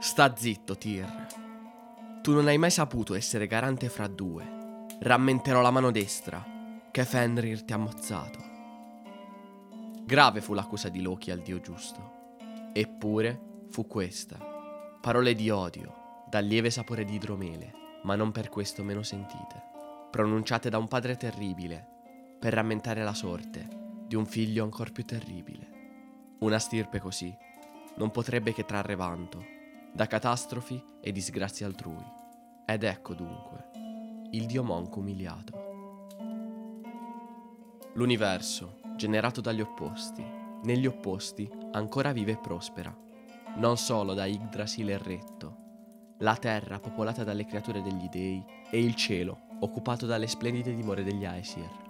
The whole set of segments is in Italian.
Sta zitto, Tyr. Tu non hai mai saputo essere garante fra due. Rammenterò la mano destra, che Fenrir ti ha mozzato. Grave fu l'accusa di Loki al dio giusto. Eppure fu questa. Parole di odio, dal lieve sapore di idromele, ma non per questo meno sentite, pronunciate da un padre terribile, per rammentare la sorte di un figlio ancor più terribile. Una stirpe così non potrebbe che trarre vanto da catastrofi e disgrazie altrui. Ed ecco dunque il dio monco umiliato. L'universo, generato dagli opposti, negli opposti ancora vive e prospera, non solo da Yggdrasil e Retto, la terra popolata dalle creature degli dei e il cielo occupato dalle splendide dimore degli Aesir.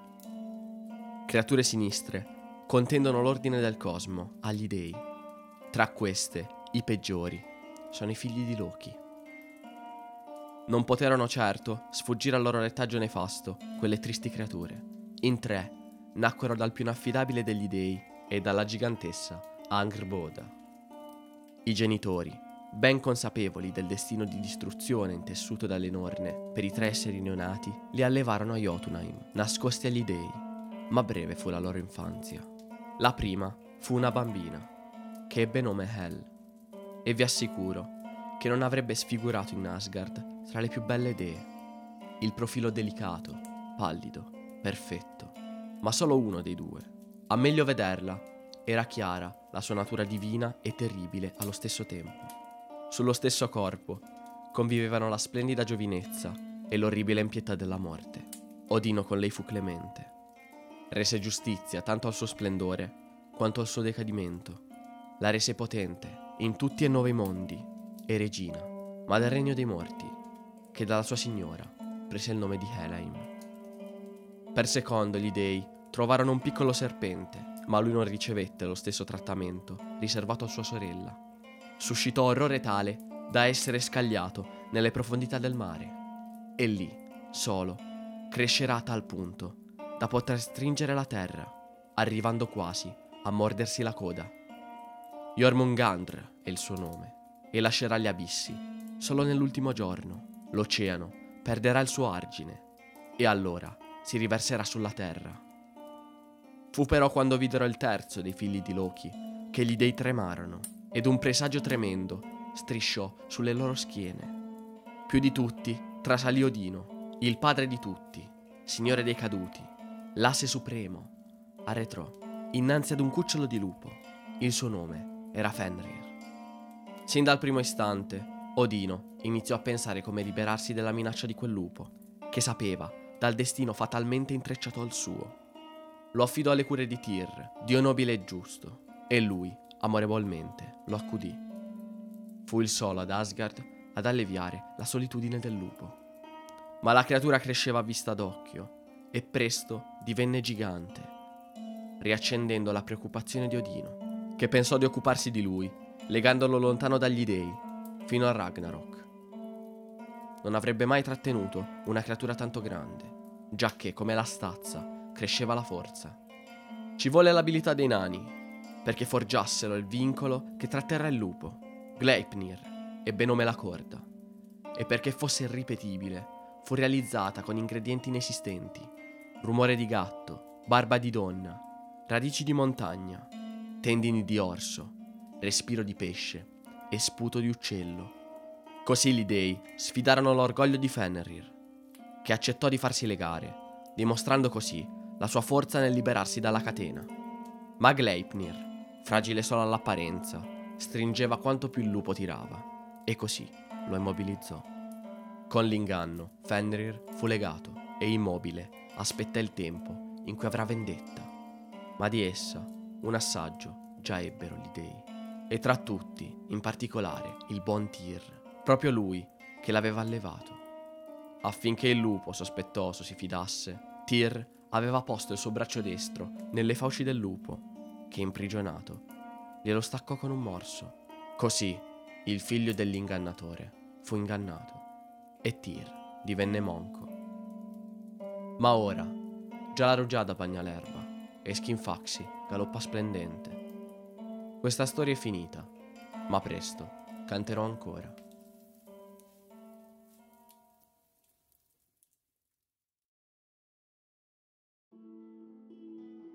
Creature sinistre contendono l'ordine del cosmo agli dei. Tra queste, i peggiori, sono i figli di Loki. Non poterono certo sfuggire al loro retaggio nefasto quelle tristi creature. In tre nacquero dal più inaffidabile degli dei e dalla gigantessa Angrboda. I genitori, ben consapevoli del destino di distruzione intessuto dalle norne per i tre esseri neonati, li allevarono a Jotunheim, nascosti agli dei, ma breve fu la loro infanzia. La prima fu una bambina, che ebbe nome Hel, e vi assicuro che non avrebbe sfigurato in Asgard tra le più belle dee. Il profilo delicato, pallido, perfetto, ma solo uno dei due. A meglio vederla, era chiara la sua natura divina e terribile allo stesso tempo. Sullo stesso corpo convivevano la splendida giovinezza e l'orribile impietà della morte. Odino con lei fu clemente rese giustizia tanto al suo splendore quanto al suo decadimento. La rese potente in tutti e nove i mondi e regina, ma del regno dei morti, che dalla sua signora prese il nome di Helaim. Per secondo gli dei trovarono un piccolo serpente, ma lui non ricevette lo stesso trattamento riservato a sua sorella. Suscitò orrore tale da essere scagliato nelle profondità del mare. E lì, solo, crescerà a tal punto da poter stringere la terra, arrivando quasi a mordersi la coda. Jormungandr è il suo nome, e lascerà gli abissi. Solo nell'ultimo giorno l'oceano perderà il suo argine, e allora si riverserà sulla terra. Fu però quando videro il terzo dei figli di Loki che gli dei tremarono, ed un presagio tremendo strisciò sulle loro schiene. Più di tutti trasalì Odino, il padre di tutti, signore dei caduti, L'asse supremo arretrò innanzi ad un cucciolo di lupo. Il suo nome era Fenrir. Sin dal primo istante, Odino iniziò a pensare come liberarsi dalla minaccia di quel lupo, che sapeva dal destino fatalmente intrecciato al suo. Lo affidò alle cure di Tyr, dio nobile e giusto, e lui, amorevolmente, lo accudì. Fu il solo ad Asgard ad alleviare la solitudine del lupo. Ma la creatura cresceva a vista d'occhio e presto divenne gigante, riaccendendo la preoccupazione di Odino, che pensò di occuparsi di lui, legandolo lontano dagli dei, fino a Ragnarok. Non avrebbe mai trattenuto una creatura tanto grande, giacché come la stazza cresceva la forza. Ci volle l'abilità dei nani, perché forgiassero il vincolo che tratterrà il lupo, Gleipnir, ebbe nome la corda, e perché fosse irripetibile, fu realizzata con ingredienti inesistenti, rumore di gatto, barba di donna, radici di montagna, tendini di orso, respiro di pesce e sputo di uccello. Così gli dei sfidarono l'orgoglio di Fenrir, che accettò di farsi legare, dimostrando così la sua forza nel liberarsi dalla catena. Ma Gleipnir, fragile solo all'apparenza, stringeva quanto più il lupo tirava, e così lo immobilizzò. Con l'inganno, Fenrir fu legato e immobile aspetta il tempo in cui avrà vendetta, ma di essa un assaggio già ebbero gli dei. E tra tutti, in particolare, il buon Tyr, proprio lui che l'aveva allevato. Affinché il lupo sospettoso si fidasse, Tyr aveva posto il suo braccio destro nelle fauci del lupo, che imprigionato glielo staccò con un morso. Così il figlio dell'ingannatore fu ingannato e Tyr divenne monco. Ma ora, già la rugiada bagna l'erba e Skinfaxi galoppa splendente. Questa storia è finita, ma presto canterò ancora.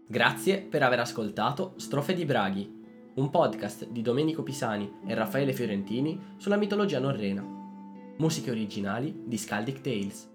Grazie per aver ascoltato Strofe di Braghi, un podcast di Domenico Pisani e Raffaele Fiorentini sulla mitologia norrena. Musiche originali di Skaldic Tales.